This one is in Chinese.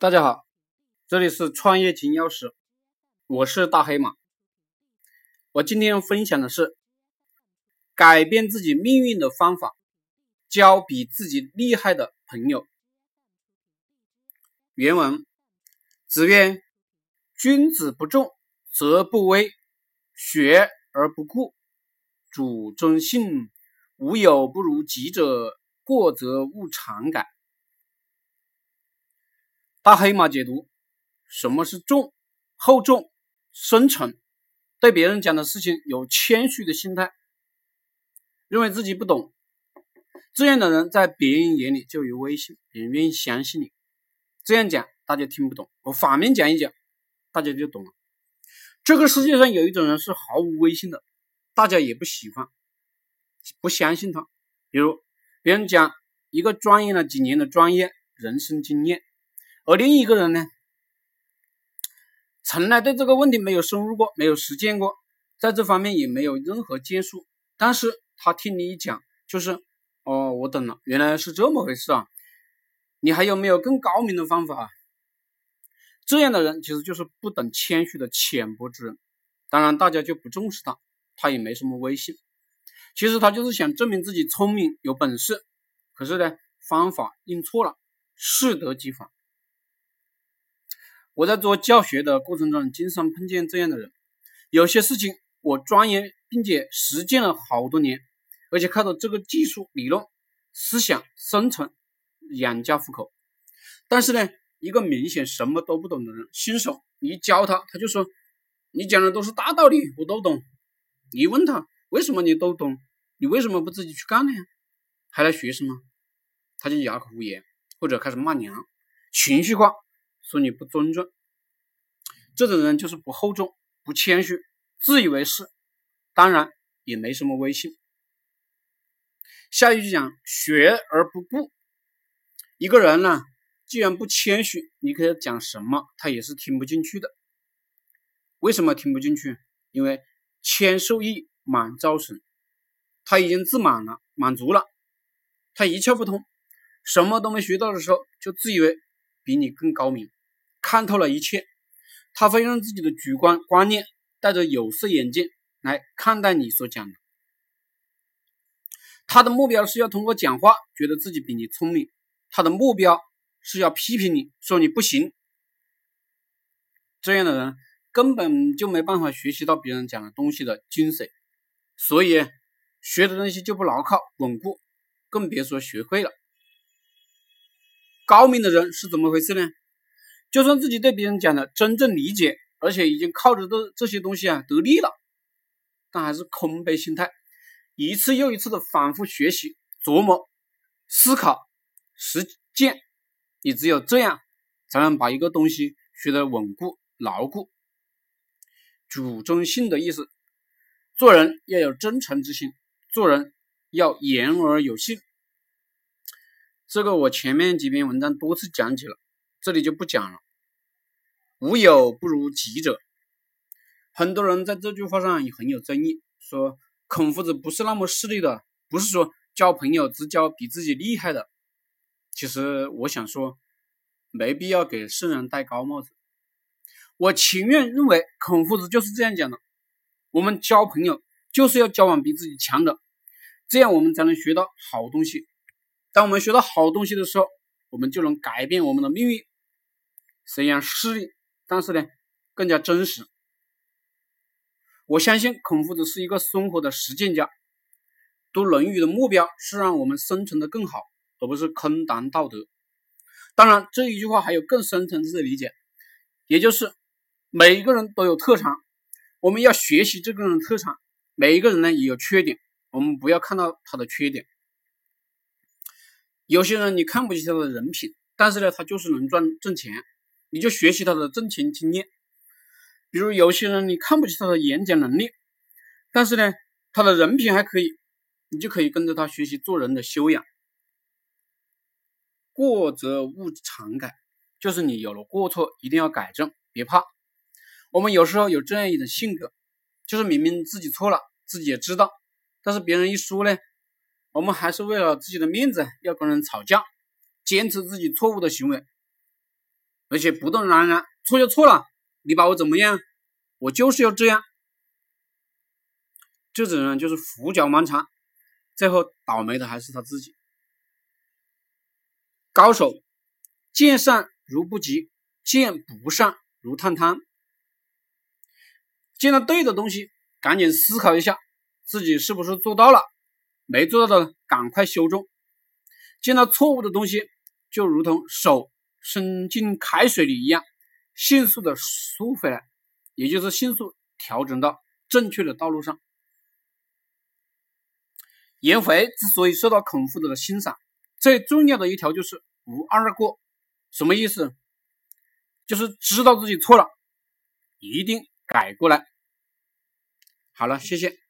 大家好，这里是创业金钥匙，我是大黑马。我今天分享的是改变自己命运的方法，交比自己厉害的朋友。原文：子曰：“君子不重则不威，学而不固，主忠信，无有不如己者。过则勿常改。”大黑马解读：什么是重？厚重、深沉，对别人讲的事情有谦虚的心态，认为自己不懂。这样的人在别人眼里就有威信，别人愿意相信你。这样讲大家听不懂，我反面讲一讲，大家就懂了。这个世界上有一种人是毫无威信的，大家也不喜欢，不相信他。比如别人讲一个钻研了几年的专业、人生经验。而另一个人呢，从来对这个问题没有深入过，没有实践过，在这方面也没有任何建树。但是他听你一讲，就是哦，我懂了，原来是这么回事啊！你还有没有更高明的方法？这样的人其实就是不懂谦虚的浅薄之人。当然，大家就不重视他，他也没什么威信。其实他就是想证明自己聪明有本事，可是呢，方法用错了，适得其反。我在做教学的过程中，经常碰见这样的人。有些事情我钻研并且实践了好多年，而且靠着这个技术、理论、思想生存、养家糊口。但是呢，一个明显什么都不懂的人，新手，你教他，他就说你讲的都是大道理，我都懂。你问他为什么你都懂，你为什么不自己去干呢？还来学什么？他就哑口无言，或者开始骂娘，情绪化。说你不尊重，这种人就是不厚重、不谦虚、自以为是，当然也没什么威信。下一句讲学而不固，一个人呢，既然不谦虚，你可以讲什么，他也是听不进去的。为什么听不进去？因为谦受益，满招损，他已经自满了，满足了，他一窍不通，什么都没学到的时候，就自以为比你更高明。看透了一切，他会用自己的主观观念，戴着有色眼镜来看待你所讲的。他的目标是要通过讲话觉得自己比你聪明，他的目标是要批评你说你不行。这样的人根本就没办法学习到别人讲的东西的精髓，所以学的东西就不牢靠稳固，更别说学会了。高明的人是怎么回事呢？就算自己对别人讲的真正理解，而且已经靠着这这些东西啊得利了，但还是空杯心态，一次又一次的反复学习、琢磨、思考、实践，你只有这样，才能把一个东西学得稳固牢固。主忠信的意思，做人要有真诚之心，做人要言而有信。这个我前面几篇文章多次讲起了。这里就不讲了。无有不如己者，很多人在这句话上也很有争议，说孔夫子不是那么势利的，不是说交朋友只交比自己厉害的。其实我想说，没必要给圣人戴高帽子。我情愿认为孔夫子就是这样讲的：我们交朋友就是要交往比自己强的，这样我们才能学到好东西。当我们学到好东西的时候，我们就能改变我们的命运。虽然势利，但是呢，更加真实。我相信孔夫子是一个生活的实践家。读《论语》的目标是让我们生存的更好，而不是空谈道德。当然，这一句话还有更深层次的理解，也就是每一个人都有特长，我们要学习这个人特长。每一个人呢也有缺点，我们不要看到他的缺点。有些人你看不起他的人品，但是呢，他就是能赚挣钱。你就学习他的挣钱经验，比如有些人你看不起他的演讲能力，但是呢，他的人品还可以，你就可以跟着他学习做人的修养。过则勿常改，就是你有了过错一定要改正，别怕。我们有时候有这样一种性格，就是明明自己错了，自己也知道，但是别人一说呢，我们还是为了自己的面子要跟人吵架，坚持自己错误的行为。而且不动嚷嚷，错就错了，你把我怎么样？我就是要这样。这种人就是胡搅蛮缠，最后倒霉的还是他自己。高手见善如不及，见不善如探汤。见到对的东西，赶紧思考一下自己是不是做到了，没做到的赶快修正。见到错误的东西，就如同手伸进开水里一样，迅速的缩回来，也就是迅速调整到正确的道路上。颜回之所以受到孔夫子的欣赏，最重要的一条就是无二过。什么意思？就是知道自己错了，一定改过来。好了，谢谢。